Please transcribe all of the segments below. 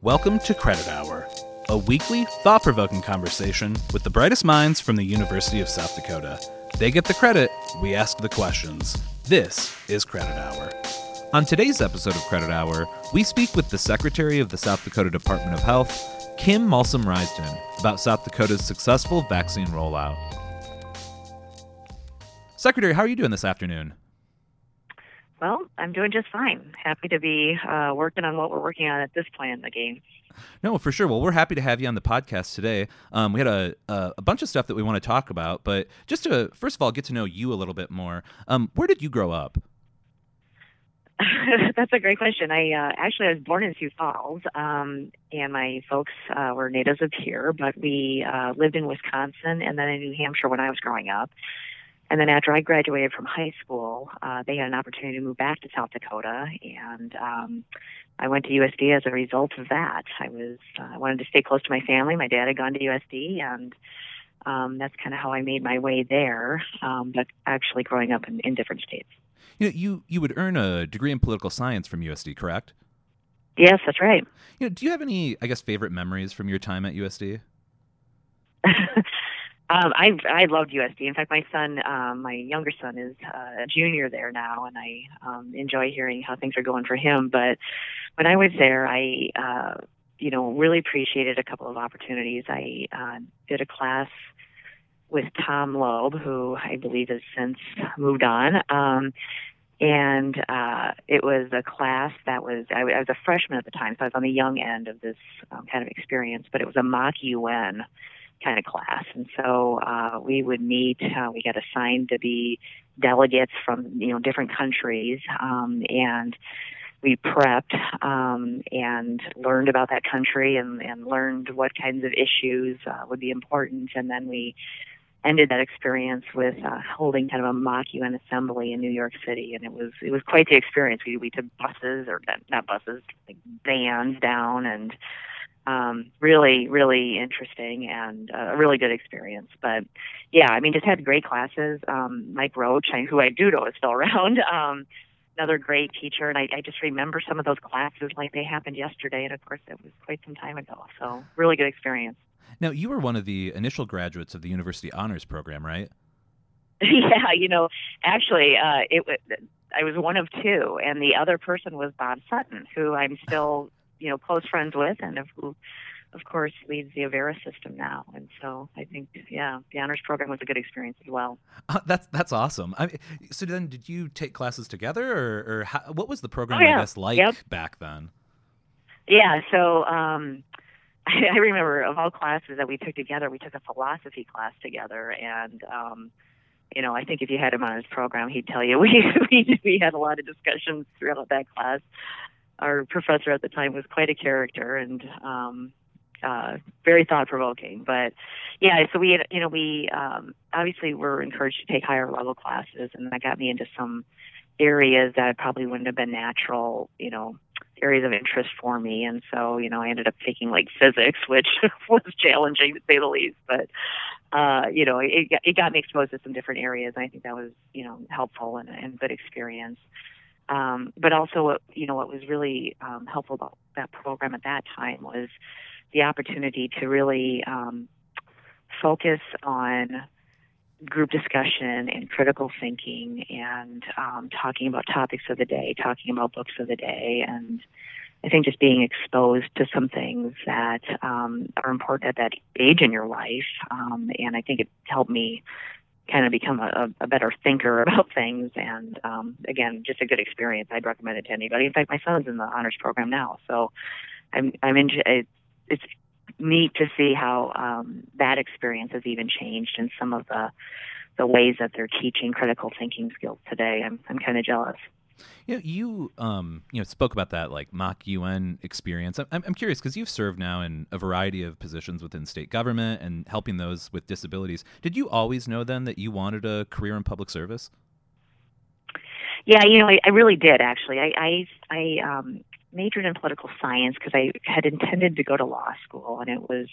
Welcome to Credit Hour, a weekly, thought provoking conversation with the brightest minds from the University of South Dakota. They get the credit, we ask the questions. This is Credit Hour. On today's episode of Credit Hour, we speak with the Secretary of the South Dakota Department of Health, Kim Malsam-Rysdon, about South Dakota's successful vaccine rollout. Secretary, how are you doing this afternoon? Well, I'm doing just fine. Happy to be uh, working on what we're working on at this point in the game. No, for sure. Well, we're happy to have you on the podcast today. Um, we had a, a, a bunch of stuff that we want to talk about, but just to first of all get to know you a little bit more. Um, where did you grow up? That's a great question. I uh, actually I was born in Sioux Falls, um, and my folks uh, were natives of here, but we uh, lived in Wisconsin and then in New Hampshire when I was growing up. And then after I graduated from high school, uh, they had an opportunity to move back to South Dakota, and um, I went to USD as a result of that. I was uh, I wanted to stay close to my family. My dad had gone to USD, and um, that's kind of how I made my way there. Um, but actually, growing up in, in different states. You, know, you you would earn a degree in political science from USD, correct? Yes, that's right. You know, do you have any, I guess, favorite memories from your time at USD? Um, I I loved USD. In fact, my son, um, my younger son, is uh, a junior there now, and I um, enjoy hearing how things are going for him. But when I was there, I uh, you know really appreciated a couple of opportunities. I uh, did a class with Tom Loeb, who I believe has since moved on. Um, and uh, it was a class that was I, I was a freshman at the time, so I was on the young end of this um, kind of experience. But it was a mock UN kind of class. And so uh, we would meet. Uh, we got assigned to be delegates from you know different countries, um, and we prepped um, and learned about that country and, and learned what kinds of issues uh, would be important. And then we ended that experience with uh, holding kind of a mock UN assembly in New York City, and it was it was quite the experience. We we took buses or not buses, like vans down and um, really, really interesting and a really good experience. But yeah, I mean, just had great classes. Um, Mike Roach, who I do know is still around, um, another great teacher. And I, I just remember some of those classes like they happened yesterday. And of course, it was quite some time ago. So really good experience. Now, you were one of the initial graduates of the University Honors Program, right? yeah, you know, actually, uh, it was. I was one of two, and the other person was Bob Sutton, who I'm still you know close friends with, and of, who, of course, leads the Avera system now. And so I think, yeah, the honors program was a good experience as well. Uh, that's that's awesome. I mean, so then, did you take classes together, or, or how, what was the program? Oh, yeah. I guess like yep. back then. Yeah. So. um I remember of all classes that we took together, we took a philosophy class together, and um, you know, I think if you had him on his program, he'd tell you we we, we had a lot of discussions throughout that class our professor at the time was quite a character and um, uh, very thought provoking. But yeah, so we you know, we um, obviously were encouraged to take higher level classes, and that got me into some areas that probably wouldn't have been natural, you know, areas of interest for me. And so, you know, I ended up taking like physics, which was challenging to say the least. But uh, you know, it, it got me exposed to some different areas. And I think that was, you know, helpful and, and good experience. Um, but also, what, you know, what was really um, helpful about that program at that time was the opportunity to really um, focus on group discussion and critical thinking and um, talking about topics of the day, talking about books of the day, and I think just being exposed to some things that um, are important at that age in your life. Um, and I think it helped me kind of become a, a better thinker about things. And um, again, just a good experience. I'd recommend it to anybody. In fact, my son's in the honors program now, so I'm I'm in. It's, it's neat to see how um, that experience has even changed in some of the the ways that they're teaching critical thinking skills today. I'm I'm kind of jealous. You know, you um, you know spoke about that like mock UN experience. I'm, I'm curious because you've served now in a variety of positions within state government and helping those with disabilities. Did you always know then that you wanted a career in public service? Yeah, you know, I, I really did actually. I I, I um, majored in political science because I had intended to go to law school, and it was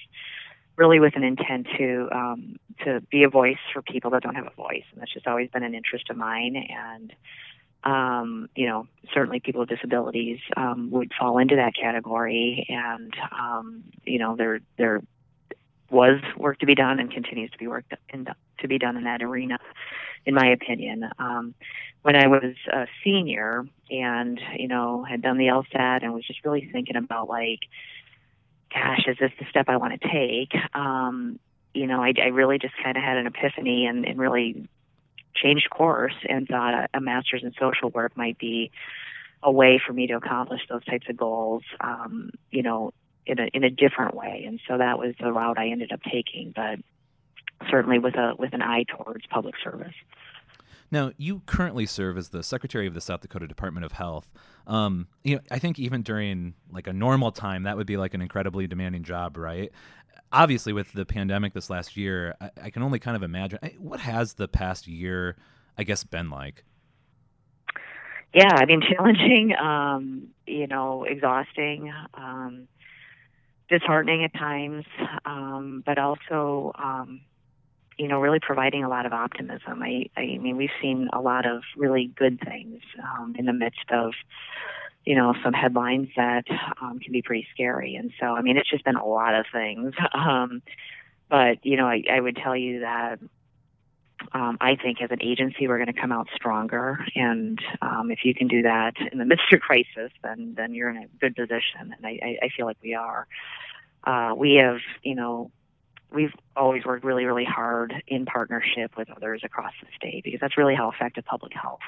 really with an intent to um, to be a voice for people that don't have a voice, and that's just always been an interest of mine. And um, you know, certainly people with disabilities um, would fall into that category, and um, you know, there there was work to be done and continues to be work to be done in that arena, in my opinion. Um, when I was a senior and you know had done the LSAT and was just really thinking about like, gosh, is this the step I want to take? Um, you know, I, I really just kind of had an epiphany and, and really changed course and thought a, a master's in social work might be a way for me to accomplish those types of goals, um, you know, in a in a different way. And so that was the route I ended up taking, but certainly with a with an eye towards public service. Now, you currently serve as the secretary of the South Dakota Department of Health. Um, you know, I think even during like a normal time, that would be like an incredibly demanding job, right? Obviously with the pandemic this last year, I, I can only kind of imagine what has the past year, I guess, been like. Yeah, I mean, challenging, um, you know, exhausting, um, disheartening at times, um, but also, um, you know, really providing a lot of optimism. I, I mean, we've seen a lot of really good things um, in the midst of you know, some headlines that um, can be pretty scary. And so, I mean, it's just been a lot of things. Um, but, you know, I, I would tell you that um, I think as an agency, we're going to come out stronger. And um, if you can do that in the midst of crisis, then, then you're in a good position. And I, I feel like we are. Uh, we have, you know, we've always worked really, really hard in partnership with others across the state because that's really how effective public health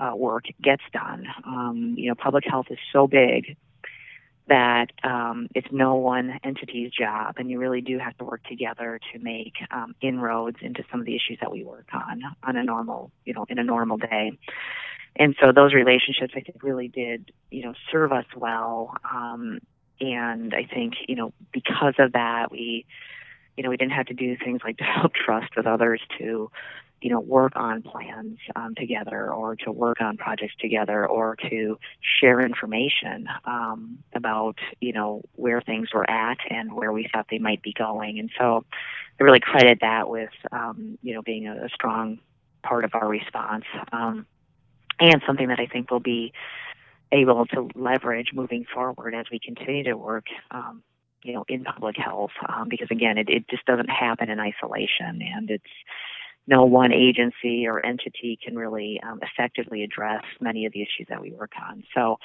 uh, work gets done. Um, you know, public health is so big that um, it's no one entity's job, and you really do have to work together to make um, inroads into some of the issues that we work on on a normal, you know, in a normal day. And so those relationships, I think, really did, you know, serve us well. Um, and I think, you know, because of that, we, you know, we didn't have to do things like develop trust with others to you know, work on plans um, together or to work on projects together or to share information um, about, you know, where things were at and where we thought they might be going. And so I really credit that with, um, you know, being a, a strong part of our response um, and something that I think will be able to leverage moving forward as we continue to work um, you know, in public health, um, because again, it, it just doesn't happen in isolation, and it's no one agency or entity can really um, effectively address many of the issues that we work on. So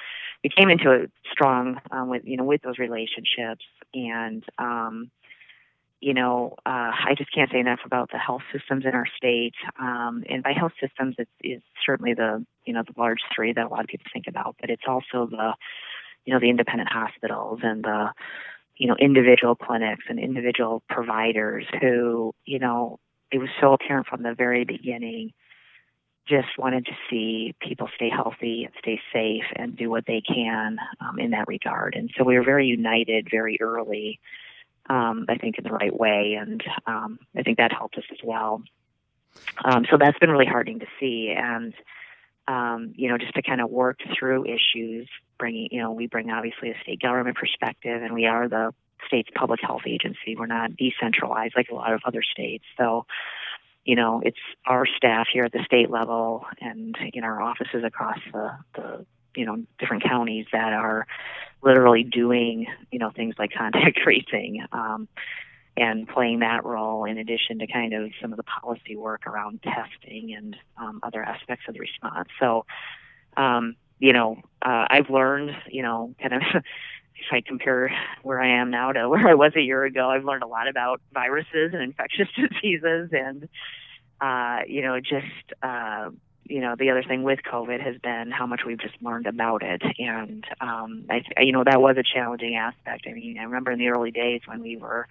we came into it strong um, with you know with those relationships, and um, you know uh, I just can't say enough about the health systems in our state. Um, and by health systems, it's, it's certainly the you know the large three that a lot of people think about, but it's also the you know the independent hospitals and the you know individual clinics and individual providers who you know it was so apparent from the very beginning just wanted to see people stay healthy and stay safe and do what they can um, in that regard. And so we were very united very early, um, I think, in the right way. And um, I think that helped us as well. Um, so that's been really heartening to see. And, um, you know, just to kind of work through issues, bringing, you know, we bring obviously a state government perspective, and we are the state's public health agency. We're not decentralized like a lot of other states. So, you know, it's our staff here at the state level and in our offices across the, the you know different counties that are literally doing you know things like contact tracing um, and playing that role in addition to kind of some of the policy work around testing and um, other aspects of the response. So, um, you know, uh, I've learned, you know, kind of if I compare where I am now to where I was a year ago, I've learned a lot about viruses and infectious diseases, and uh, you know, just uh, you know, the other thing with COVID has been how much we've just learned about it, and um, I, you know, that was a challenging aspect. I mean, I remember in the early days when we were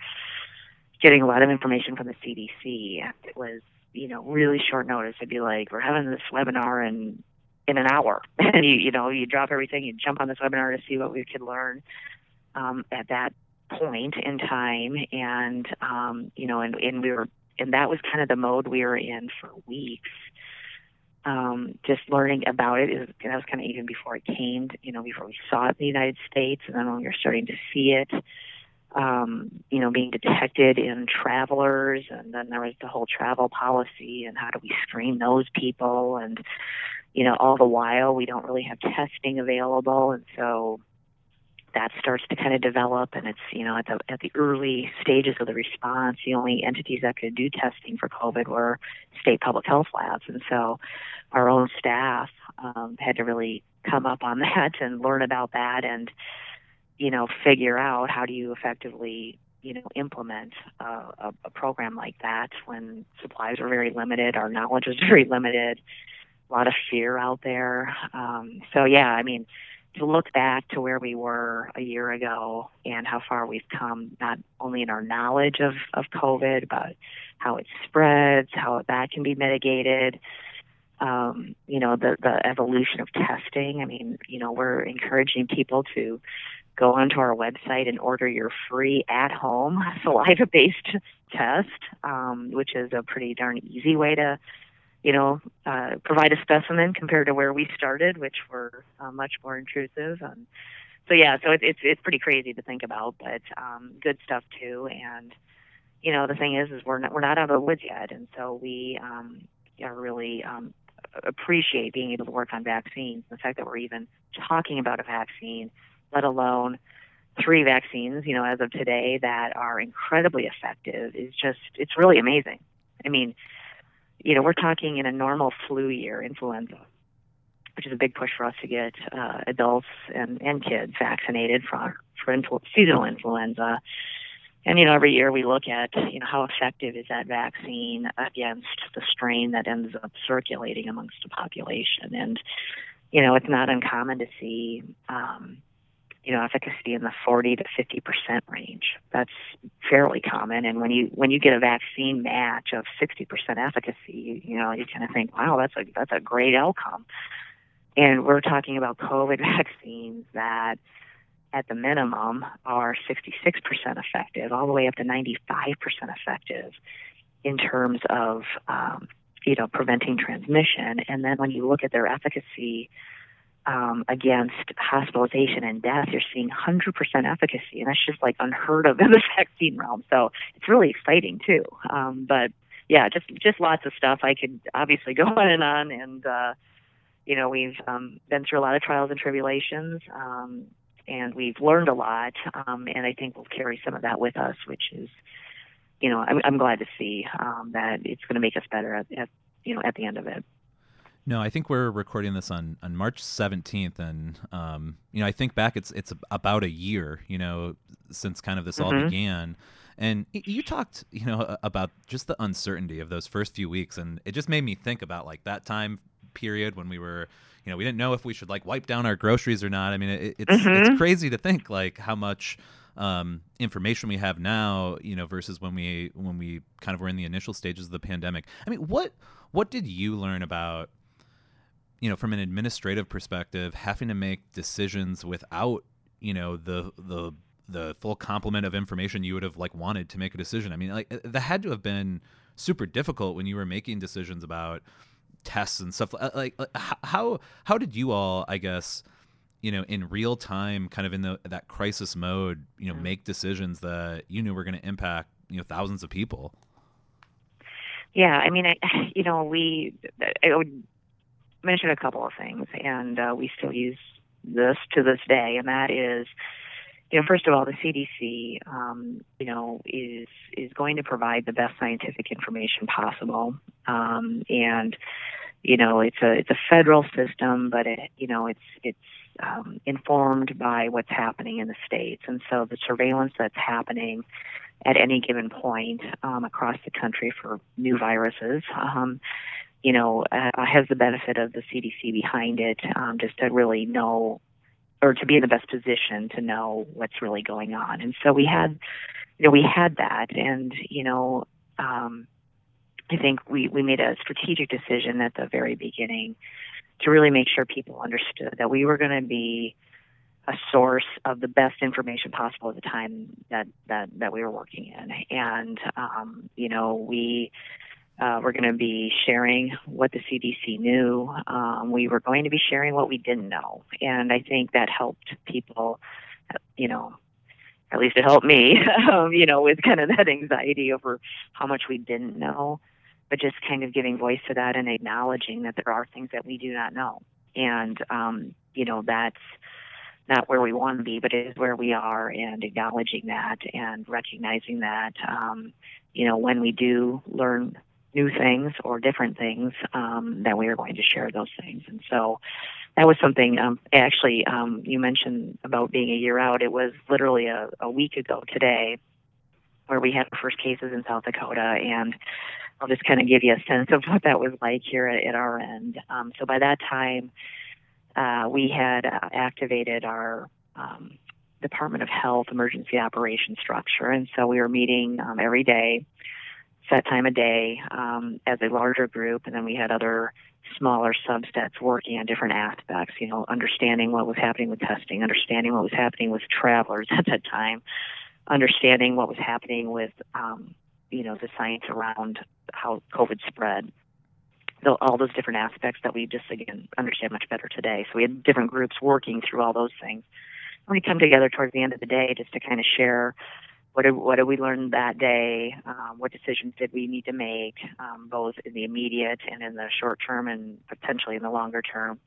getting a lot of information from the CDC, it was you know really short notice. It'd be like, we're having this webinar and in an hour. and you you know you drop everything, you jump on this webinar to see what we could learn um, at that point in time, and um, you know, and, and we were and that was kind of the mode we were in for weeks. Um, just learning about it is that was kind of even before it came, you know, before we saw it in the United States, and then when we were starting to see it, um, you know, being detected in travelers, and then there was the whole travel policy and how do we screen those people, and you know, all the while we don't really have testing available, and so that starts to kind of develop and it's you know at the at the early stages of the response the only entities that could do testing for covid were state public health labs. And so our own staff um, had to really come up on that and learn about that and you know figure out how do you effectively you know implement a, a program like that when supplies are very limited our knowledge is very limited a lot of fear out there um, so yeah i mean to look back to where we were a year ago and how far we've come, not only in our knowledge of, of COVID, but how it spreads, how that can be mitigated. Um, you know, the, the evolution of testing. I mean, you know, we're encouraging people to go onto our website and order your free at home saliva based test, um, which is a pretty darn easy way to you know, uh, provide a specimen compared to where we started, which were uh, much more intrusive. Um, so yeah, so it, it's it's pretty crazy to think about, but um, good stuff too. And you know, the thing is, is we're not we're not out of the woods yet, and so we um, are really um, appreciate being able to work on vaccines. The fact that we're even talking about a vaccine, let alone three vaccines, you know, as of today that are incredibly effective, is just it's really amazing. I mean you know, we're talking in a normal flu year, influenza, which is a big push for us to get uh, adults and, and kids vaccinated for for influ- seasonal influenza. And you know, every year we look at you know how effective is that vaccine against the strain that ends up circulating amongst the population. And you know, it's not uncommon to see um, you know efficacy in the 40 to 50 percent range. That's fairly common. And when you when you get a vaccine match of 60 percent efficacy, you, you know you kind of think, wow, that's a that's a great outcome. And we're talking about COVID vaccines that at the minimum are 66% effective, all the way up to 95% effective in terms of um, you know preventing transmission. And then when you look at their efficacy um, against hospitalization and death, you're seeing 100% efficacy, and that's just like unheard of in the vaccine realm. So it's really exciting too. Um, but yeah, just just lots of stuff. I could obviously go on and on, and uh, you know we've um, been through a lot of trials and tribulations, um, and we've learned a lot, um, and I think we'll carry some of that with us, which is, you know, I'm, I'm glad to see um, that it's going to make us better at, at you know at the end of it. No, I think we're recording this on, on March 17th, and um, you know, I think back it's it's about a year, you know, since kind of this mm-hmm. all began. And you talked, you know, about just the uncertainty of those first few weeks, and it just made me think about like that time period when we were, you know, we didn't know if we should like wipe down our groceries or not. I mean, it, it's mm-hmm. it's crazy to think like how much um, information we have now, you know, versus when we when we kind of were in the initial stages of the pandemic. I mean, what what did you learn about you know, from an administrative perspective, having to make decisions without, you know, the the the full complement of information you would have like wanted to make a decision. I mean, like that had to have been super difficult when you were making decisions about tests and stuff. Like, like how how did you all, I guess, you know, in real time, kind of in the that crisis mode, you know, mm-hmm. make decisions that you knew were going to impact you know thousands of people? Yeah, I mean, I, you know, we I would mention a couple of things, and uh, we still use this to this day, and that is, you know, first of all, the CDC, um, you know, is is going to provide the best scientific information possible, um, and you know, it's a it's a federal system, but it, you know, it's it's um, informed by what's happening in the states, and so the surveillance that's happening at any given point um, across the country for new viruses um, you know, uh, has the benefit of the CDC behind it, um, just to really know or to be in the best position to know what's really going on. And so we had, you know, we had that, and you know, um, I think we we made a strategic decision at the very beginning to really make sure people understood that we were going to be a source of the best information possible at the time that that that we were working in, and um, you know, we uh, we're going to be sharing what the CDC knew. Um, we were going to be sharing what we didn't know. And I think that helped people, you know, at least it helped me, um, you know, with kind of that anxiety over how much we didn't know. but just kind of giving voice to that and acknowledging that there are things that we do not know. And, um, you know, that's not where we want to be, but it is where we are and acknowledging that and recognizing that, um, you know, when we do learn new things or different things, um, that we are going to share those things. And so that was something, um, actually, um, you mentioned about being a year out. It was literally a, a week ago today where we had our first cases in South Dakota and I'll just kind of give you a sense of what that was like here at, at our end. Um, so by that time, uh, we had uh, activated our um, Department of Health emergency operations structure, and so we were meeting um, every day, set time a day, um, as a larger group, and then we had other smaller subsets working on different aspects. You know, understanding what was happening with testing, understanding what was happening with travelers at that time, understanding what was happening with um, you know the science around how COVID spread. All those different aspects that we just again understand much better today. So we had different groups working through all those things. And we come together towards the end of the day just to kind of share what did, what did we learn that day? Um, what decisions did we need to make, um, both in the immediate and in the short term, and potentially in the longer term?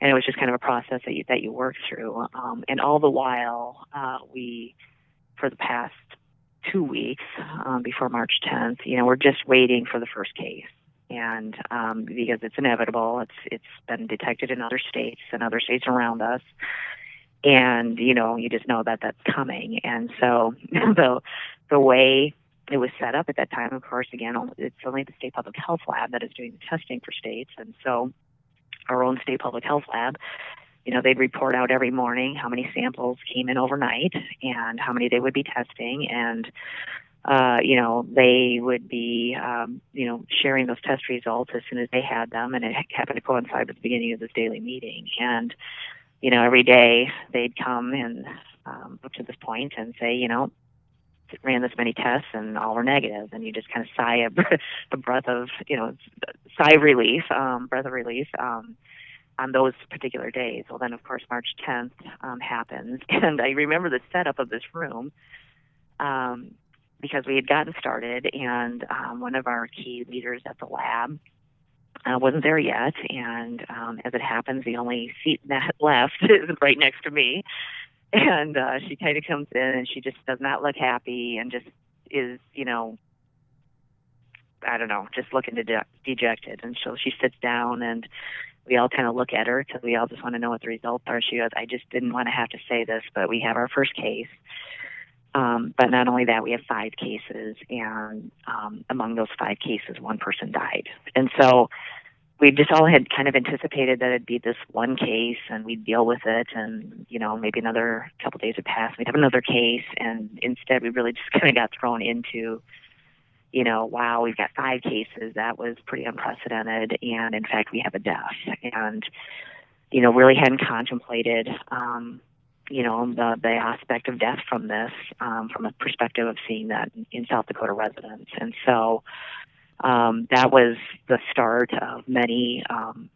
And it was just kind of a process that you that you work through. Um, and all the while, uh, we, for the past two weeks um, before March 10th. You know, we're just waiting for the first case, and um, because it's inevitable, it's it's been detected in other states and other states around us, and you know, you just know that that's coming. And so the the way it was set up at that time, of course, again, it's only the state public health lab that is doing the testing for states, and so our own state public health lab you know, they'd report out every morning how many samples came in overnight and how many they would be testing. And, uh, you know, they would be, um, you know, sharing those test results as soon as they had them. And it happened to coincide with the beginning of this daily meeting. And, you know, every day they'd come and um, up to this point and say, you know, ran this many tests and all were negative and you just kind of sigh a, a breath of you know sigh of relief um breath of relief um on those particular days. Well, then, of course, March 10th um, happens. And I remember the setup of this room um, because we had gotten started, and um, one of our key leaders at the lab wasn't there yet. And um, as it happens, the only seat that left is right next to me. And uh, she kind of comes in and she just does not look happy and just is, you know, I don't know, just looking de- dejected. And so she sits down and we all kind of look at her because we all just want to know what the results are. She goes, I just didn't want to have to say this, but we have our first case. Um, but not only that, we have five cases, and um, among those five cases, one person died. And so we just all had kind of anticipated that it'd be this one case, and we'd deal with it, and you know maybe another couple days would pass, we'd have another case, and instead we really just kind of got thrown into you know, wow, we've got five cases. That was pretty unprecedented. And in fact, we have a death. And, you know, really hadn't contemplated, um, you know, the, the aspect of death from this, um, from a perspective of seeing that in South Dakota residents. And so um, that was the start of many, um,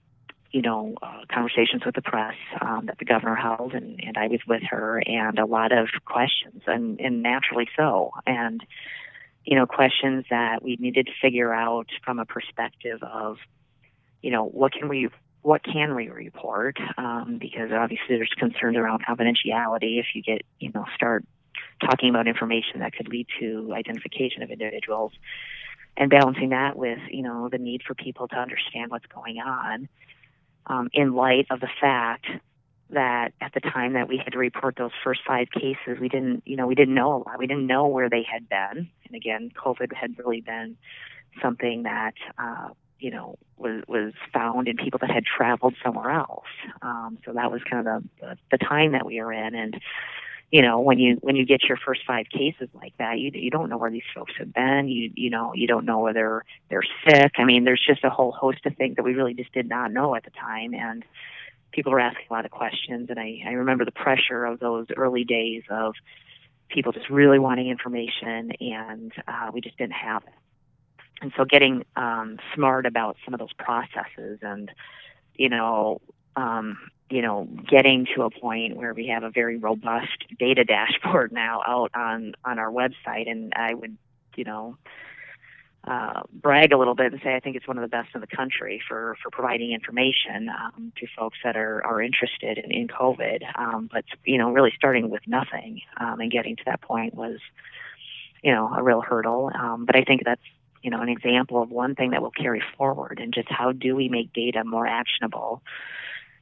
you know, uh, conversations with the press um, that the governor held, and, and I was with her, and a lot of questions, and, and naturally so. And, you know, questions that we needed to figure out from a perspective of, you know, what can we what can we report? Um, because obviously there's concerns around confidentiality if you get, you know, start talking about information that could lead to identification of individuals and balancing that with, you know, the need for people to understand what's going on um, in light of the fact that at the time that we had to report those first five cases, we didn't, you know, we didn't know a lot. We didn't know where they had been. And again, COVID had really been something that, uh, you know, was was found in people that had traveled somewhere else. Um, so that was kind of the, the time that we were in. And you know, when you when you get your first five cases like that, you you don't know where these folks have been. You you know you don't know whether they're sick. I mean, there's just a whole host of things that we really just did not know at the time. And people were asking a lot of questions, and I, I remember the pressure of those early days of people just really wanting information, and uh, we just didn't have it. And so, getting um, smart about some of those processes, and you know, um, you know, getting to a point where we have a very robust data dashboard now out on on our website, and I would, you know, uh, brag a little bit and say I think it's one of the best in the country for for providing information um, to folks that are are interested in, in COVID. Um, but you know, really starting with nothing um, and getting to that point was, you know, a real hurdle. Um, but I think that's you know an example of one thing that will carry forward and just how do we make data more actionable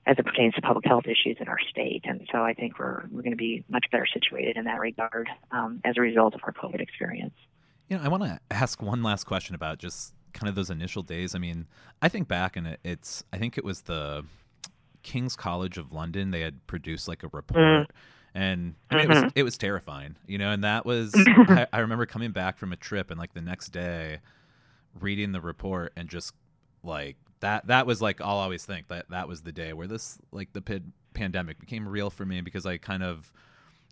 as it pertains to public health issues in our state. And so I think we're we're going to be much better situated in that regard um, as a result of our COVID experience. You know, I want to ask one last question about just kind of those initial days. I mean, I think back and it, it's I think it was the King's College of London. They had produced like a report. Mm. And I mean, mm-hmm. it was mm-hmm. it was terrifying, you know. And that was I, I remember coming back from a trip and like the next day, reading the report and just like that that was like I'll always think that that was the day where this like the pid- pandemic became real for me because I kind of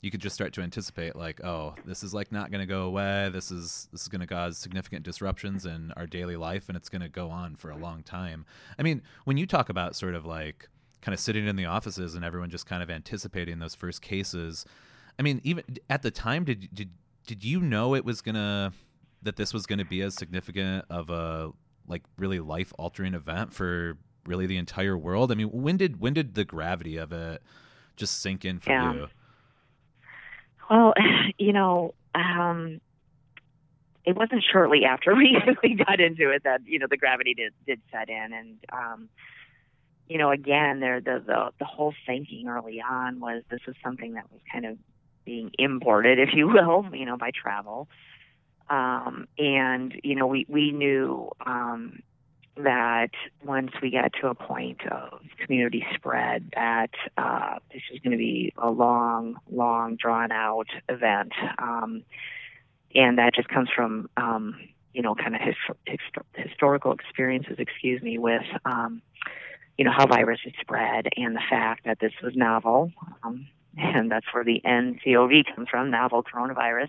you could just start to anticipate like oh this is like not going to go away this is this is going to cause significant disruptions in our daily life and it's going to go on for a long time i mean when you talk about sort of like kind of sitting in the offices and everyone just kind of anticipating those first cases. I mean even at the time did did did you know it was going to that this was going to be as significant of a like really life altering event for really the entire world? I mean when did when did the gravity of it just sink in for yeah. you? Well, you know, um, it wasn't shortly after we, we got into it that you know the gravity did did set in, and um, you know, again, there the, the the whole thinking early on was this was something that was kind of being imported, if you will, you know, by travel. Um, and you know, we we knew um, that once we got to a point of community spread, that uh, this is going to be a long, long, drawn out event. Um, and that just comes from, um, you know, kind of his, his, historical experiences, excuse me, with, um, you know, how viruses spread and the fact that this was novel. Um, and that's where the NCOV comes from, novel coronavirus.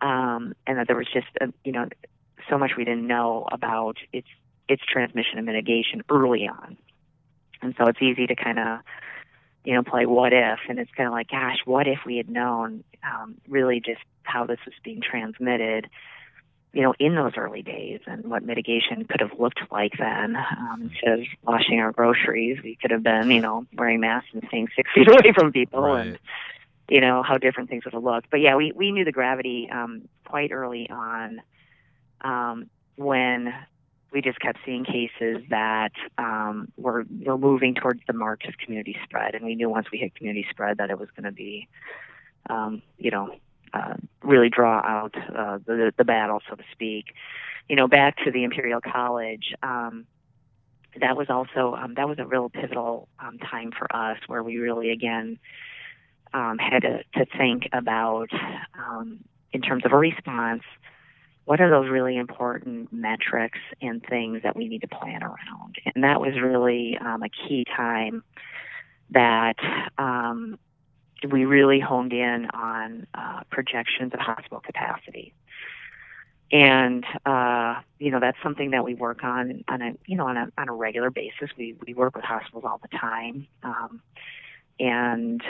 Um, and that there was just, a, you know, so much we didn't know about its its transmission and mitigation early on. And so it's easy to kind of, you know, play what if, and it's kind of like, gosh, what if we had known um, really just how this was being transmitted, you know, in those early days, and what mitigation could have looked like then. Um, instead of washing our groceries, we could have been, you know, wearing masks and staying six feet away from people, right. and you know how different things would have looked. But yeah, we we knew the gravity um, quite early on um, when we just kept seeing cases that um, were were moving towards the march of community spread, and we knew once we hit community spread that it was going to be, um, you know, uh, really draw out uh, the the battle, so to speak. You know, back to the Imperial College. Um, that was also um, that was a real pivotal um, time for us, where we really again um, had to, to think about, um, in terms of a response, what are those really important metrics and things that we need to plan around? And that was really um, a key time that um, we really honed in on uh, projections of hospital capacity. And uh, you know that's something that we work on on a you know on a on a regular basis. We we work with hospitals all the time, um, and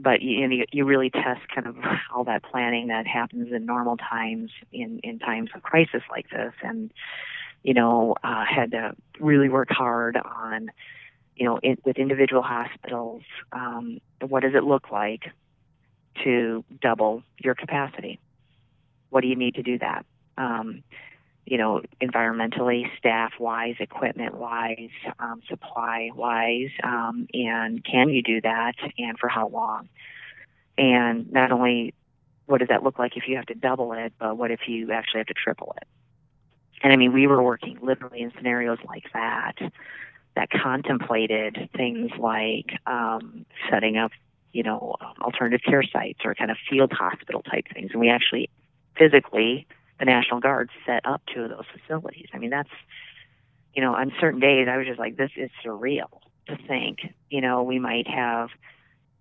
but you, you really test kind of all that planning that happens in normal times in in times of crisis like this and you know uh, had to really work hard on you know with individual hospitals um, what does it look like to double your capacity what do you need to do that um, you know, environmentally, staff wise, equipment wise, um, supply wise, um, and can you do that and for how long? And not only what does that look like if you have to double it, but what if you actually have to triple it? And I mean, we were working literally in scenarios like that that contemplated things like um, setting up, you know, alternative care sites or kind of field hospital type things. And we actually physically the National Guard set up two of those facilities. I mean, that's, you know, on certain days, I was just like, this is surreal to think, you know, we might have,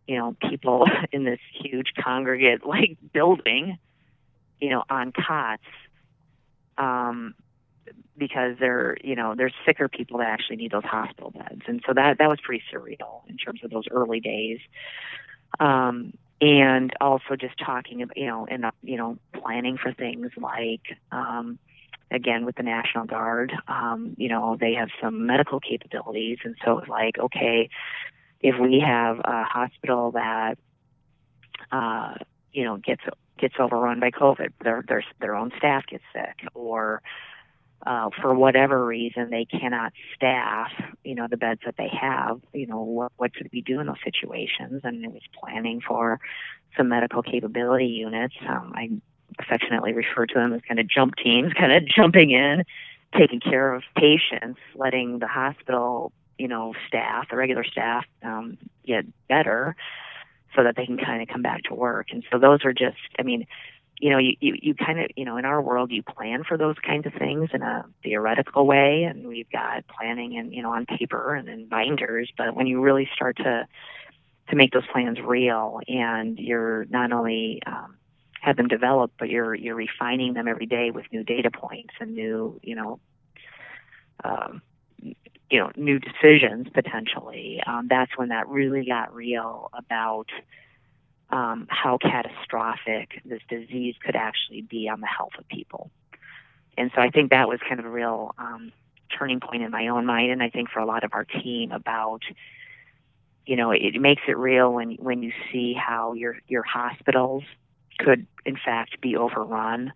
you know, people in this huge congregate like building, you know, on cots, um, because they're, you know, there's sicker people that actually need those hospital beds, and so that that was pretty surreal in terms of those early days. Um, and also just talking about you know and uh, you know planning for things like um, again with the National Guard. Um, you know, they have some medical capabilities, and so it's like, okay, if we have a hospital that, uh, you know, gets gets overrun by COVID, their their their own staff gets sick, or uh, for whatever reason they cannot staff, you know, the beds that they have. You know, what what should we do in those situations? And it was planning for some medical capability units. Um, I affectionately refer to them as kind of jump teams, kind of jumping in, taking care of patients, letting the hospital, you know, staff, the regular staff, um, get better so that they can kind of come back to work. And so those are just, I mean, you know, you, you, you kind of, you know, in our world, you plan for those kinds of things in a theoretical way, and we've got planning and, you know, on paper and in binders. But when you really start to, to make those plans real and you're not only, um, have them developed, but you're, you're refining them every day with new data points and new, you know, um, you know, new decisions potentially. Um, that's when that really got real about, um, how catastrophic this disease could actually be on the health of people. And so I think that was kind of a real um, turning point in my own mind, and I think for a lot of our team about, you know, it makes it real when when you see how your your hospitals could in fact be overrun.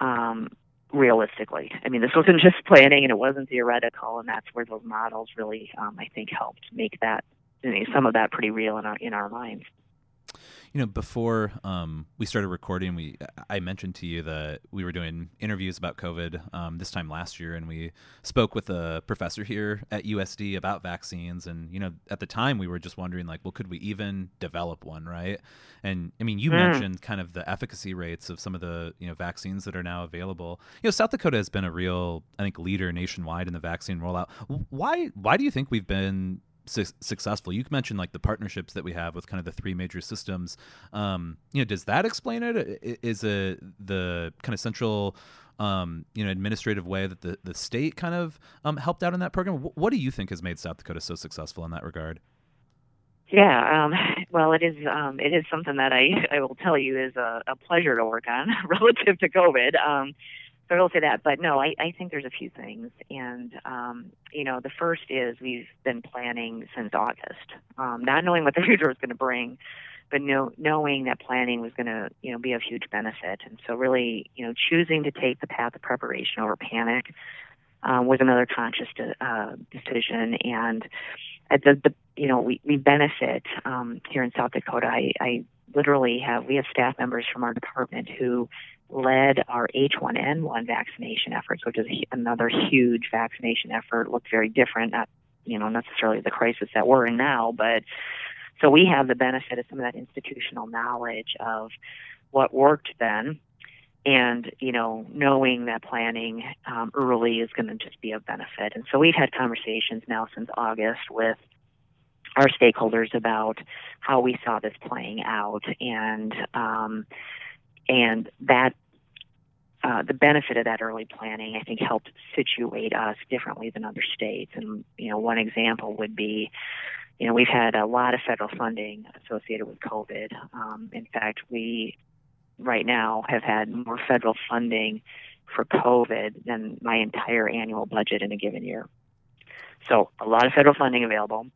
Um, realistically, I mean, this wasn't just planning and it wasn't theoretical, and that's where those models really, um, I think, helped make that you know, some of that pretty real in our in our minds you know, before um, we started recording, we I mentioned to you that we were doing interviews about COVID um, this time last year, and we spoke with a professor here at USD about vaccines. And you know, at the time, we were just wondering, like, well, could we even develop one, right? And I mean, you mm. mentioned kind of the efficacy rates of some of the you know vaccines that are now available. You know, South Dakota has been a real, I think, leader nationwide in the vaccine rollout. Why why do you think we've been su- successful. You mentioned like the partnerships that we have with kind of the three major systems. Um, you know, does that explain it? Is it the kind of central, um, you know, administrative way that the, the state kind of um, helped out in that program? What do you think has made South Dakota so successful in that regard? Yeah, um, well, it is um, it is something that I I will tell you is a, a pleasure to work on relative to COVID. Um, I will say that, but no, I, I think there's a few things, and um, you know, the first is we've been planning since August, um, not knowing what the future was going to bring, but know, knowing that planning was going to, you know, be of huge benefit, and so really, you know, choosing to take the path of preparation over panic um, was another conscious de- uh, decision, and at the, the you know, we we benefit um, here in South Dakota. I, I literally have we have staff members from our department who led our H1N1 vaccination efforts, which is another huge vaccination effort. Looked very different, not you know necessarily the crisis that we're in now, but so we have the benefit of some of that institutional knowledge of what worked then, and you know knowing that planning um, early is going to just be of benefit. And so we've had conversations now since August with our stakeholders about how we saw this playing out and um, and that uh, the benefit of that early planning, I think, helped situate us differently than other states. And you know, one example would be, you know, we've had a lot of federal funding associated with COVID. Um, in fact, we right now have had more federal funding for COVID than my entire annual budget in a given year. So a lot of federal funding available.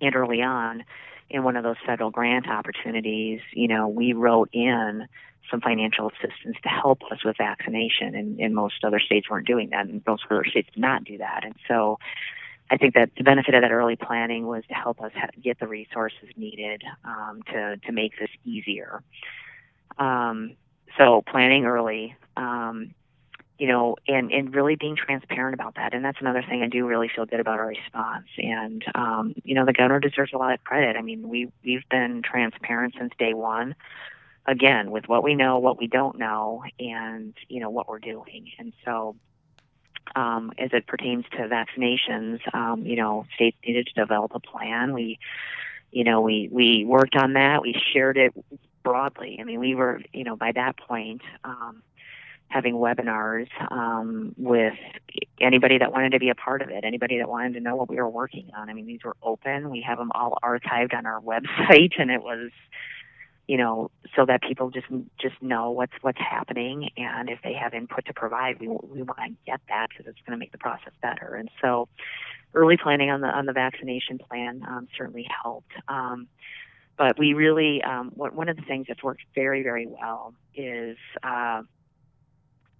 And early on, in one of those federal grant opportunities, you know, we wrote in some financial assistance to help us with vaccination, and, and most other states weren't doing that, and most other states did not do that. And so, I think that the benefit of that early planning was to help us get the resources needed um, to to make this easier. Um, so planning early, um, you know, and and really being transparent about that. And that's another thing I do really feel good about our response. And um, you know, the governor deserves a lot of credit. I mean, we we've been transparent since day one again with what we know, what we don't know, and you know what we're doing. And so, um, as it pertains to vaccinations, um, you know, states needed to develop a plan. We, you know, we we worked on that. We shared it broadly. I mean, we were, you know, by that point. Um, having webinars um, with anybody that wanted to be a part of it, anybody that wanted to know what we were working on. I mean, these were open. We have them all archived on our website, and it was you know, so that people just just know what's what's happening, and if they have input to provide, we we want to get that because it's going to make the process better. And so, early planning on the on the vaccination plan um, certainly helped. Um, but we really, um, one of the things that's worked very very well is. Uh,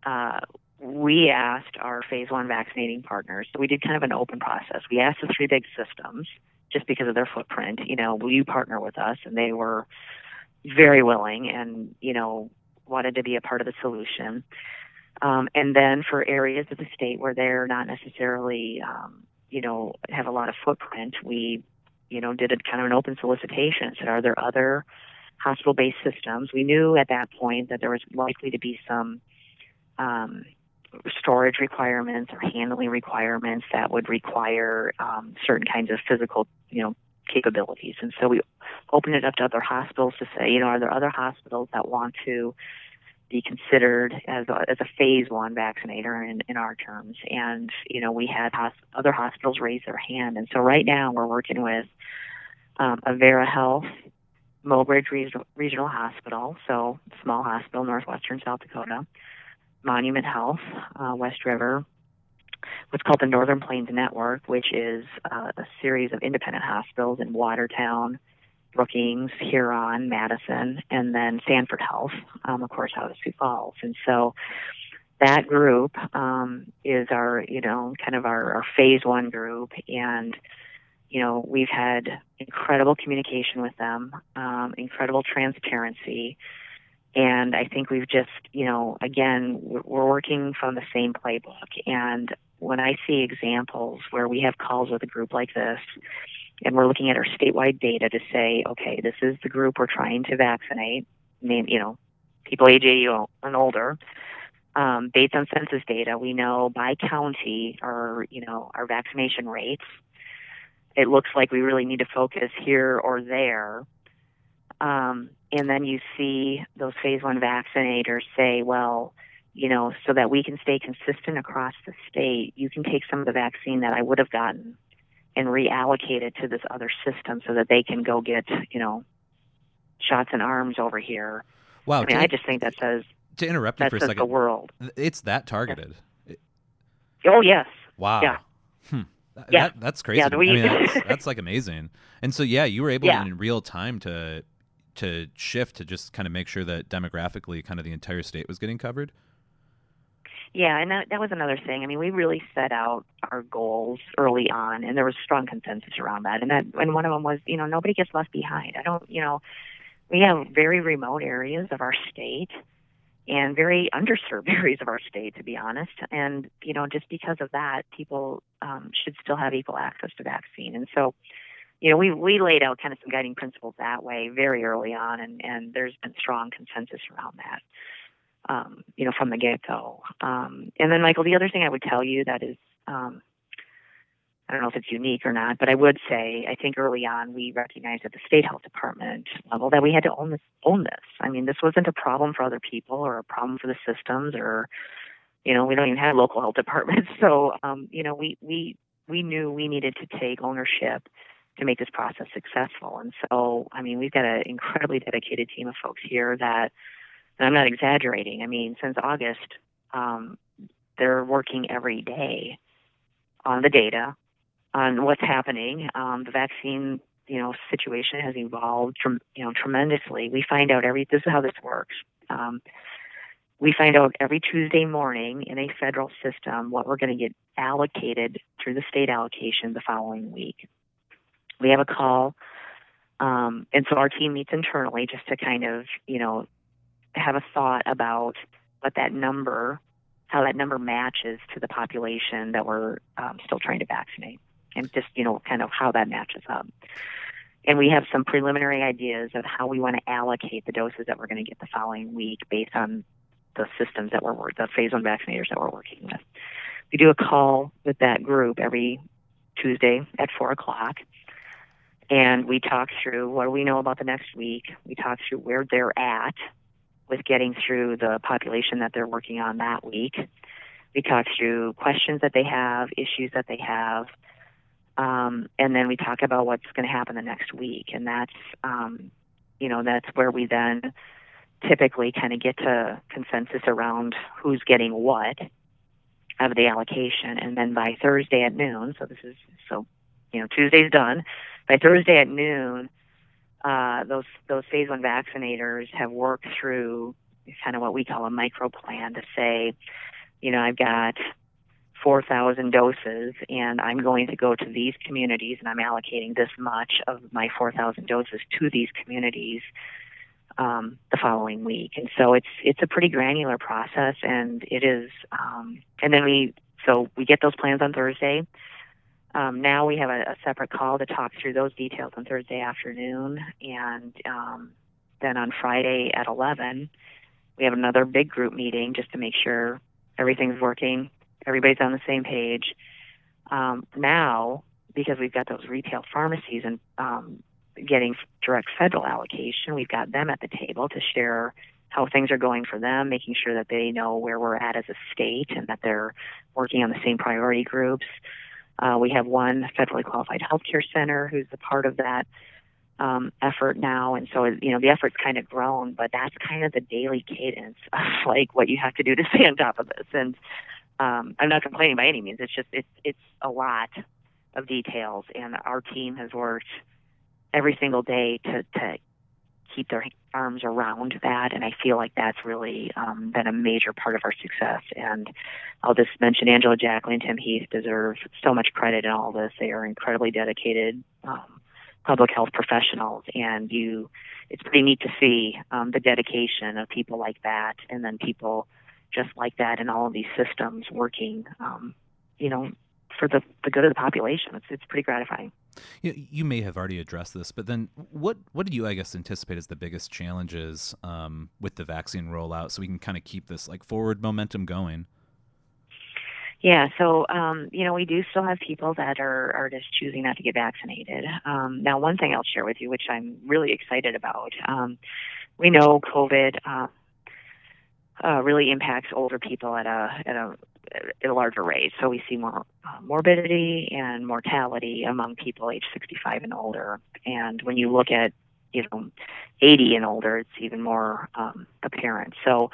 uh, we asked our phase one vaccinating partners, so we did kind of an open process. We asked the three big systems, just because of their footprint, you know, will you partner with us? And they were very willing and, you know, wanted to be a part of the solution. Um, and then for areas of the state where they're not necessarily, um, you know, have a lot of footprint, we, you know, did a kind of an open solicitation. Said, are there other hospital-based systems? We knew at that point that there was likely to be some um, storage requirements or handling requirements that would require um, certain kinds of physical, you know, capabilities. And so we opened it up to other hospitals to say, you know, are there other hospitals that want to be considered as a, as a phase one vaccinator in, in our terms? And, you know, we had hosp- other hospitals raise their hand. And so right now we're working with um, Avera Health, Mobridge Regional, Regional Hospital, so small hospital, northwestern South Dakota. Monument Health, uh, West River, what's called the Northern Plains Network, which is uh, a series of independent hospitals in Watertown, Brookings, Huron, Madison, and then Sanford Health, um, of course, out of Sioux Falls. And so that group um, is our, you know, kind of our, our phase one group. And, you know, we've had incredible communication with them, um, incredible transparency. And I think we've just, you know, again, we're working from the same playbook. And when I see examples where we have calls with a group like this, and we're looking at our statewide data to say, okay, this is the group we're trying to vaccinate, name, you know, people age 80 and older. Um, based on census data, we know by county our, you know, our vaccination rates. It looks like we really need to focus here or there. Um, and then you see those phase one vaccinators say, well, you know, so that we can stay consistent across the state, you can take some of the vaccine that I would have gotten and reallocate it to this other system so that they can go get, you know, shots and arms over here. Wow. I mean, I just think that says to interrupt you for a second. the world. It's that targeted. Oh yes. Wow. Yeah. Hmm. Yeah. That, that's crazy. Yeah, we- I mean, that's, that's like amazing. And so, yeah, you were able Yeah. in real time to to shift to just kind of make sure that demographically, kind of the entire state was getting covered. Yeah, and that, that was another thing. I mean, we really set out our goals early on, and there was strong consensus around that. And that, and one of them was, you know, nobody gets left behind. I don't, you know, we have very remote areas of our state and very underserved areas of our state, to be honest. And you know, just because of that, people um, should still have equal access to vaccine. And so, you know, we we laid out kind of some guiding principles that way very early on, and and there's been strong consensus around that um, you know, from the get go. Um, and then, Michael, the other thing I would tell you that is, um, I don't know if it's unique or not, but I would say I think early on we recognized at the state health department level that we had to own this. Own this. I mean, this wasn't a problem for other people or a problem for the systems, or you know, we don't even have local health departments. So, um, you know, we we we knew we needed to take ownership to make this process successful. And so, I mean, we've got an incredibly dedicated team of folks here that and I'm not exaggerating. I mean, since August, um, they're working every day on the data, on what's happening. Um, the vaccine, you know, situation has evolved, you know, tremendously. We find out every. This is how this works. Um, we find out every Tuesday morning in a federal system what we're going to get allocated through the state allocation the following week. We have a call, um, and so our team meets internally just to kind of, you know, have a thought about what that number, how that number matches to the population that we're um, still trying to vaccinate, and just you know kind of how that matches up. And we have some preliminary ideas of how we want to allocate the doses that we're going to get the following week based on the systems that we're the phase one vaccinators that we're working with. We do a call with that group every Tuesday at four o'clock and we talk through what do we know about the next week. We talk through where they're at with getting through the population that they're working on that week. We talk through questions that they have, issues that they have, um, and then we talk about what's going to happen the next week. And that's um, you know, that's where we then typically kind of get to consensus around who's getting what of the allocation. And then by Thursday at noon, so this is, so, you know, Tuesday's done. By Thursday at noon, uh, those those phase one vaccinators have worked through kind of what we call a micro plan to say, you know, I've got 4,000 doses, and I'm going to go to these communities, and I'm allocating this much of my 4,000 doses to these communities um, the following week. And so it's it's a pretty granular process, and it is. Um, and then we so we get those plans on Thursday. Um, now we have a, a, separate call to talk through those details on Thursday afternoon, and um, then on Friday at 11, we have another big group meeting just to make sure everything's working everybody's on the same page. Um, now, because we've got those retail pharmacies and um, getting direct federal allocation, we've got them at the table to share how things are going for them, making sure that they know where we're at as a state and that they're working on the same priority groups. Uh, we have one federally qualified healthcare center who's a part of that um, effort now, and so you know the effort's kind of grown, but that's kind of the daily cadence of like what you have to do to stay on top of this. And um, I'm not complaining by any means. It's just it's it's a lot of details, and our team has worked every single day to to keep their arms around that, and I feel like that's really um, been a major part of our success. And I'll just mention Angela Jackley and Tim Heath deserve so much credit in all this. They are incredibly dedicated um, public health professionals, and you it's pretty neat to see um, the dedication of people like that, and then people just like that and all of these systems working, um, you know, for the, the good of the population. It's, it's pretty gratifying. You, you may have already addressed this, but then what, what do you, I guess, anticipate as the biggest challenges um, with the vaccine rollout so we can kind of keep this like forward momentum going? Yeah, so um, you know we do still have people that are are just choosing not to get vaccinated. Um, now, one thing I'll share with you, which I'm really excited about, um, we know COVID uh, uh, really impacts older people at a at a a larger rate. So we see more uh, morbidity and mortality among people age 65 and older. And when you look at you know 80 and older, it's even more um, apparent. So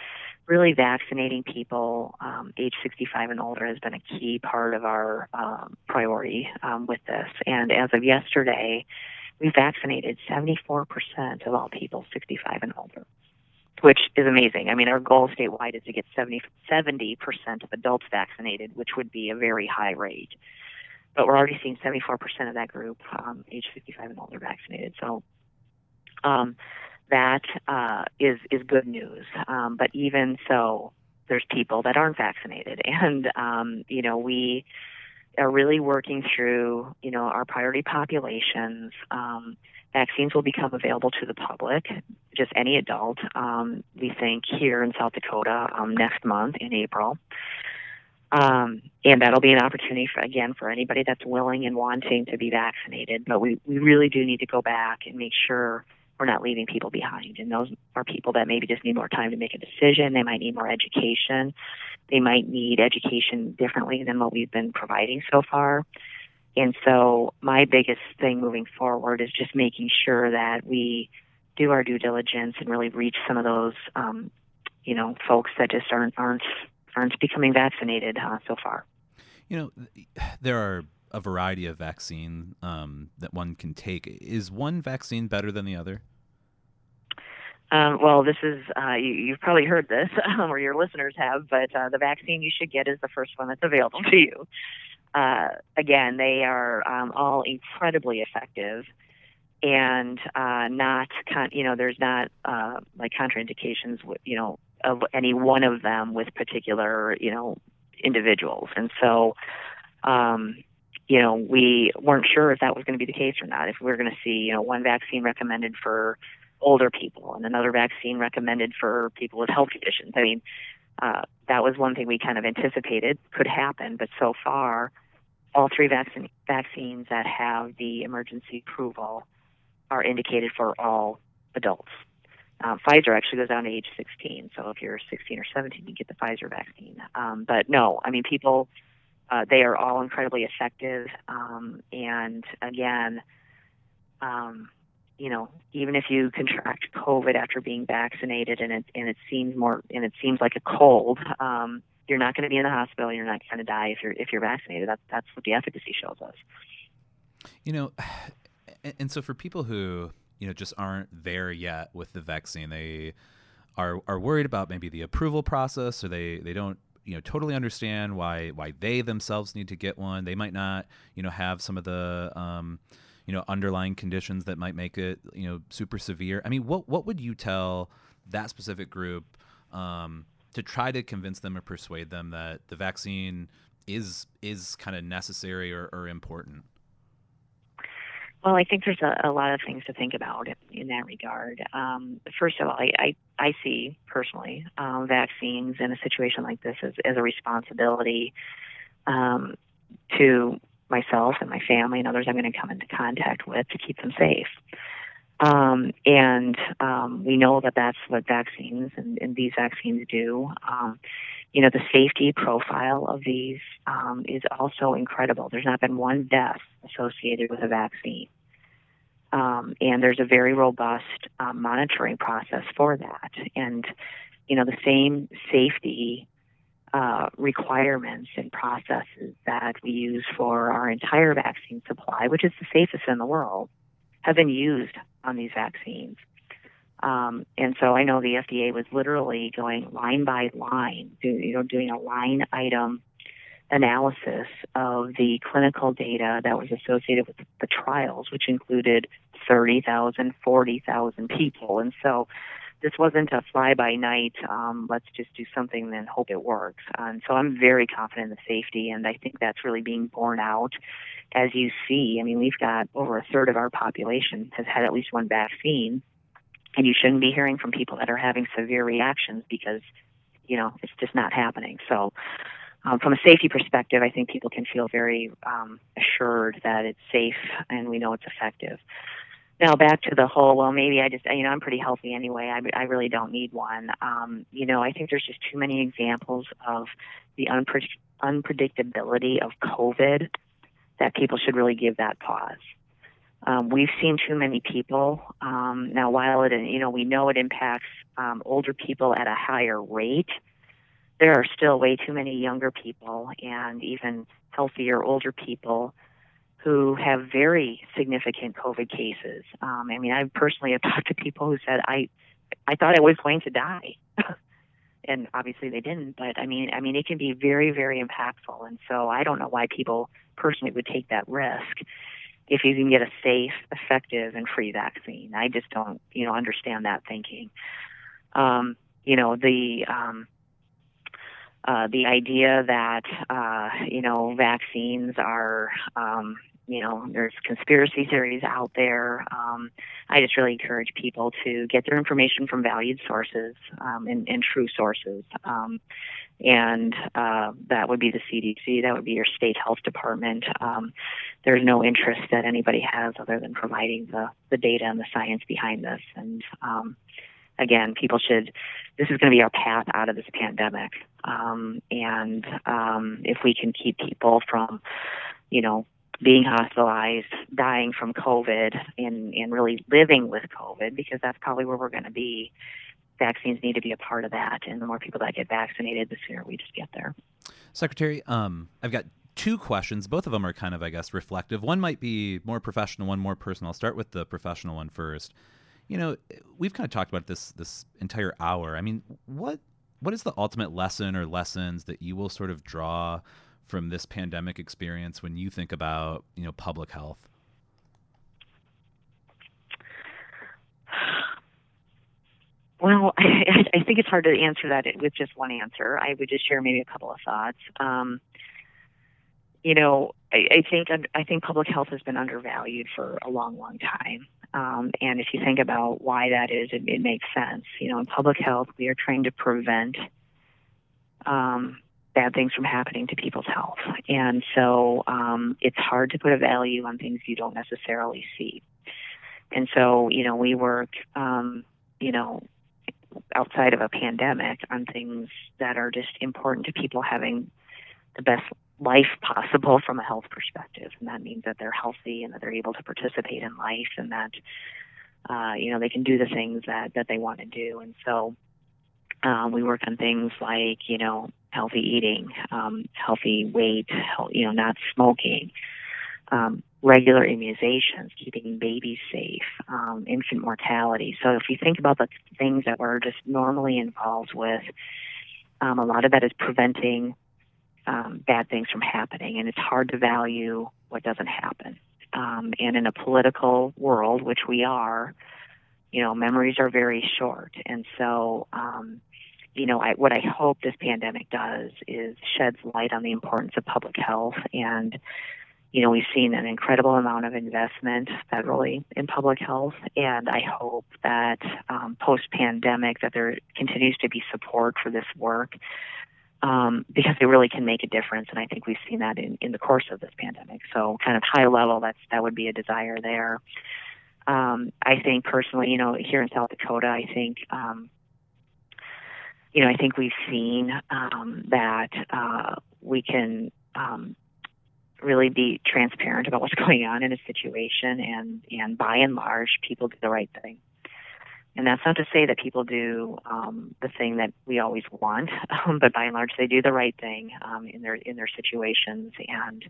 really vaccinating people um, age 65 and older has been a key part of our um, priority um, with this. And as of yesterday, we vaccinated 74% of all people 65 and older which is amazing. I mean, our goal statewide is to get 70, 70% of adults vaccinated, which would be a very high rate. But we're already seeing 74% of that group, um, age 55 and older, vaccinated. So um, that uh, is is good news. Um, but even so, there's people that aren't vaccinated, and um, you know we are really working through you know our priority populations. Um, vaccines will become available to the public, just any adult, um, we think here in South Dakota um, next month in April. Um, and that'll be an opportunity for, again, for anybody that's willing and wanting to be vaccinated. But we, we really do need to go back and make sure we're not leaving people behind. And those are people that maybe just need more time to make a decision. They might need more education. They might need education differently than what we've been providing so far. And so my biggest thing moving forward is just making sure that we do our due diligence and really reach some of those, um, you know, folks that just aren't aren't aren't becoming vaccinated uh, so far. You know, there are a variety of vaccine um, that one can take. Is one vaccine better than the other? Um, well, this is uh, you, have probably heard this, or your listeners have, but uh, the vaccine you should get is the first one that's available to you uh, again, they are um, all incredibly effective and uh, not, con- you know, there's not uh, like contraindications, with, you know, of any one of them with particular, you know, individuals. And so, um, you know, we weren't sure if that was going to be the case or not. If we were going to see, you know, one vaccine recommended for older people and another vaccine recommended for people with health conditions. I mean, uh, that was one thing we kind of anticipated could happen, but so far, all three vaccine, vaccines that have the emergency approval are indicated for all adults. Um, Pfizer actually goes down to age 16, so if you're 16 or 17, you get the Pfizer vaccine. Um, but no, I mean, people, uh, they are all incredibly effective. Um, and again, um, you know, even if you contract COVID after being vaccinated and it and it seems more and it seems like a cold, um, you're not going to be in the hospital. You're not going to die if you're if you're vaccinated. That's that's what the efficacy shows us. You know, and, so for people who you know just aren't there yet with the vaccine, they are are worried about maybe the approval process, or they they don't you know totally understand why why they themselves need to get one. They might not you know have some of the um, you know underlying conditions that might make it you know super severe. I mean, what what would you tell that specific group um, to try to convince them or persuade them that the vaccine is is kind of necessary or, or important? Well, I think there's a, a lot of things to think about in, that regard. Um, first of all, I, I, I see personally um, vaccines in a situation like this as, as a responsibility um, to myself and my family and others I'm going to come into contact with to keep them safe. Um, and um, we know that that's what vaccines and, and these vaccines do. Um, you know, the safety profile of these um, is also incredible. There's not been one death associated with a vaccine. Um, and there's a very robust um, monitoring process for that. And, you know, the same safety uh, requirements and processes that we use for our entire vaccine supply, which is the safest in the world, have been used on these vaccines. Um, and so I know the FDA was literally going line by line, do, you know, doing a line item analysis of the clinical data that was associated with the trials, which included 30,000, 40,000 people. And so this wasn't a fly by night, um, let's just do something and hope it works. And so I'm very confident in the safety, and I think that's really being borne out. As you see, I mean, we've got over a third of our population has had at least one vaccine, and you shouldn't be hearing from people that are having severe reactions because, you know, it's just not happening. So, um, from a safety perspective, I think people can feel very um, assured that it's safe and we know it's effective. Now back to the whole, well, maybe I just, you know, I'm pretty healthy anyway. I, I really don't need one. Um, you know, I think there's just too many examples of the unpre- unpredictability of COVID that people should really give that pause. Um, we've seen too many people. Um, now, while it, you know, we know it impacts um, older people at a higher rate, there are still way too many younger people and even healthier older people who have very significant COVID cases. Um, I mean, I personally have talked to people who said, "I, I thought I was going to die," and obviously they didn't. But I mean, I mean, it can be very, very impactful. And so I don't know why people personally would take that risk if you can get a safe, effective, and free vaccine. I just don't, you know, understand that thinking. Um, you know, the um, uh, the idea that uh, you know vaccines are um, you know, there's conspiracy theories out there. Um, I just really encourage people to get their information from valued sources um, and, and, true sources. Um, and uh, that would be the CDC, that would be your state health department. Um, there's no interest that anybody has other than providing the, the data and the science behind this. And um, again, people should, this is going to be our path out of this pandemic. Um, and if we can keep people from, you know, being hospitalized, dying from COVID, and, and really living with COVID, because that's probably where we're going to be. Vaccines need to be a part of that, and the more people that get vaccinated, the sooner we just get there. Secretary, um, I've got two questions. Both of them are kind of, I guess, reflective. One might be more professional, one more personal. I'll start with the professional one first. You know, we've kind of talked about this this entire hour. I mean, what what is the ultimate lesson or lessons that you will sort of draw from this pandemic experience when you think about you know public health? Well, I, I think it's hard to answer that with just one answer. I would just share maybe a couple of thoughts. Um, you know, I, I think I think public health has been undervalued for a long, long time. Um, and if you think about why that is, it, it makes sense. You know, in public health, we are trying to prevent um, bad things from happening to people's health. And so um, it's hard to put a value on things you don't necessarily see. And so, you know, we work, um, you know, outside of a pandemic on things that are just important to people having the best life possible from a health perspective. And that means that they're healthy and that they're able to participate in life and that uh, you know, they can do the things that that they want to do. And so um, we work on things like you know healthy eating, um, healthy weight, you know, not smoking. Um, regular immunizations, keeping babies safe, um, infant mortality. So if you think about the things that we're just normally involved with, um, a lot of that is preventing um, bad things from happening, and it's hard to value what doesn't happen. Um, and in a political world, which we are, you know, memories are very short, and so. Um, you know, I, what I hope this pandemic does is sheds light on the importance of public health and you know, we've seen an incredible amount of investment federally in public health, and I hope that um, post-pandemic that there continues to be support for this work um, because it really can make a difference. And I think we've seen that in, in the course of this pandemic. So, kind of high level, that's that would be a desire there. Um, I think personally, you know, here in South Dakota, I think. Um, you know, I think we've seen um, that uh, we can um, really be transparent about what's going on in a situation and and by and large people do the right thing. And that's not to say that people do um, the thing that we always want um, but by and large they do the right thing um, in their in their situations. And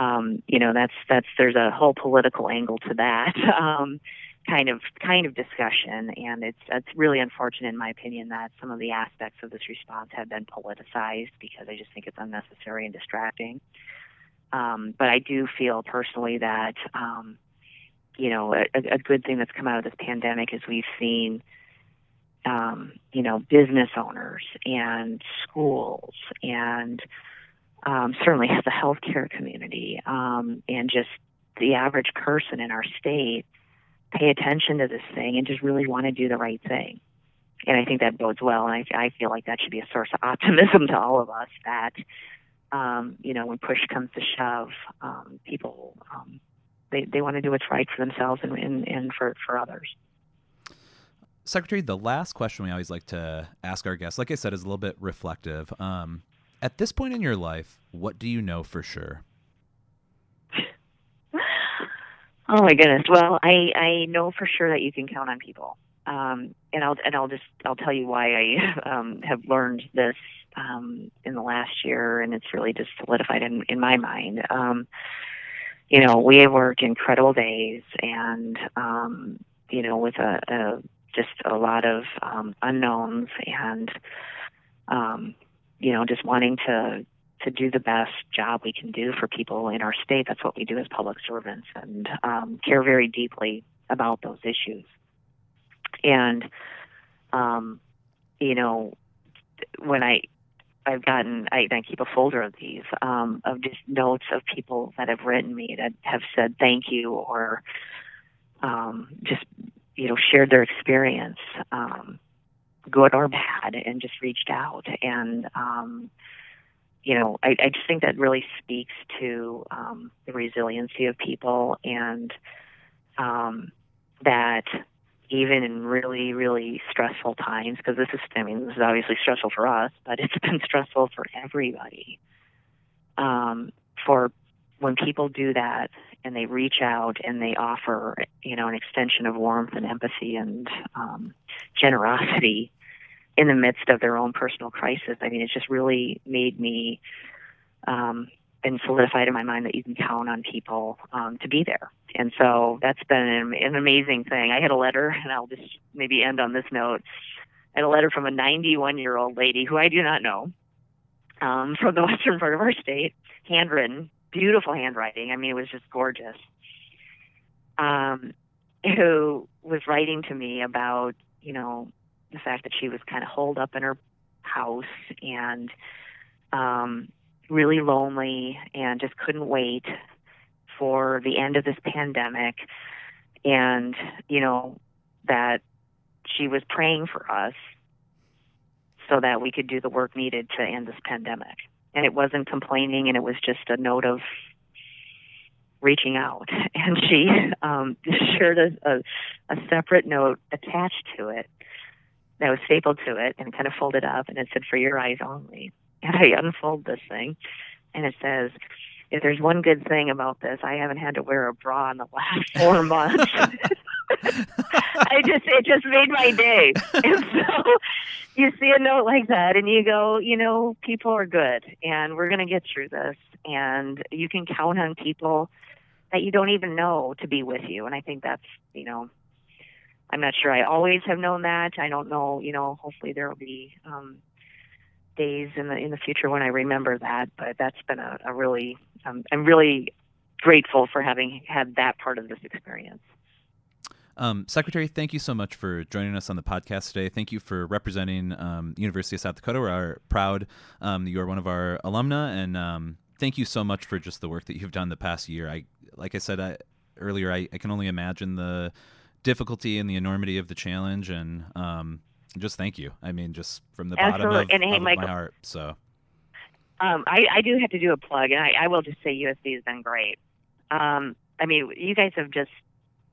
um, you know that's that's there's a whole political angle to that um, kind of kind of discussion and it's it's really unfortunate in my opinion that some of the aspects of this response have been politicized because I just think it's unnecessary and distracting. Um, but I do feel personally that, um, you know, a, a good thing that's come out of this pandemic is we've seen, um, you know, business owners and schools and um, certainly the healthcare community um, and just the average person in our state pay attention to this thing and just really want to do the right thing. And I think that bodes well. And I, I feel like that should be a source of optimism to all of us that um, you know, when push comes to shove, um, people um, they they want to do what's right for themselves and and, and for for others. Secretary, the last question we always like to ask our guests, like I said, is a little bit reflective. Um, at this point in your life, what do you know for sure? Oh my goodness! Well, I I know for sure that you can count on people, um, and I'll and I'll just I'll tell you why I um, have learned this um, in the last year, and it's really just solidified in, in my mind. Um, you know, we have worked incredible days, and um, you know, with a, a just a lot of um, unknowns, and um, you know, just wanting to to do the best job we can do for people in our state. That's what we do as public servants, and um, care very deeply about those issues. And um, you know, when I I've gotten I, I keep a folder of these um, of just notes of people that have written me that have said thank you or um, just you know shared their experience, um, good or bad, and just reached out and. You know, I, I just think that really speaks to um, the resiliency of people and um, that even in really, really stressful times, because this is, I mean, this is obviously stressful for us, but it's been stressful for everybody. Um, for when people do that and they reach out and they offer, you know, an extension of warmth and empathy and um, generosity in the midst of their own personal crisis, I mean, it just really made me um, been solidified in my mind that you can count on people um, to be there. And so that's been an, an amazing thing. I had a letter, and I'll just maybe end on this note. I had a letter from a 91 year old lady who I do not know um, from the western part of our state, handwritten, beautiful handwriting. I mean, it was just gorgeous. Um, who was writing to me about, you know, the fact that she was kind of holed up in her house and um, really lonely and just couldn't wait for the end of this pandemic. And you know that she was praying for us so that we could do the work needed to end this pandemic. And it wasn't complaining and it was just a note of reaching out. And she um, shared a, a, a separate note attached to it that was stapled to it and kind of folded up and it said for your eyes only and I unfold this thing, and it says, "If there's one good thing about this, I haven't had to wear a bra in the last four months." I just it just made my day. And so you see a note like that and you go, you know, people are good and we're going to get through this and you can count on people that you don't even know to be with you and I think that's, you know, I'm not sure I always have known that. I don't know, you know, hopefully there will be um days in the in the future when I remember that, but that's been a, a really um, I'm really grateful for having had that part of this experience. Um, Secretary, thank you so much for joining us on the podcast today. Thank you for representing um, University of South Dakota. We're proud um, you're one of our alumna, and um, thank you so much for just the work that you've done the past year. I, like I said I, earlier, I, I, can only imagine the difficulty and the enormity of the challenge, and um, just thank you. I mean, just from the Absolutely. bottom of, and, hey, of Michael, my heart. So. Um, I, I do have to do a plug, and I, I will just say USD has been great. Um, I mean, you guys have just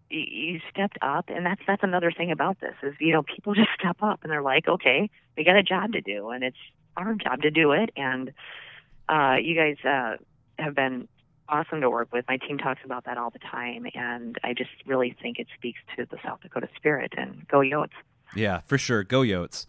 you stepped up, and that's that's another thing about this is you know people just step up and they're like, okay, we got a job to do, and it's our job to do it. And uh, you guys uh, have been awesome to work with. My team talks about that all the time, and I just really think it speaks to the South Dakota spirit. And go Yotes! Yeah, for sure. Go Yotes!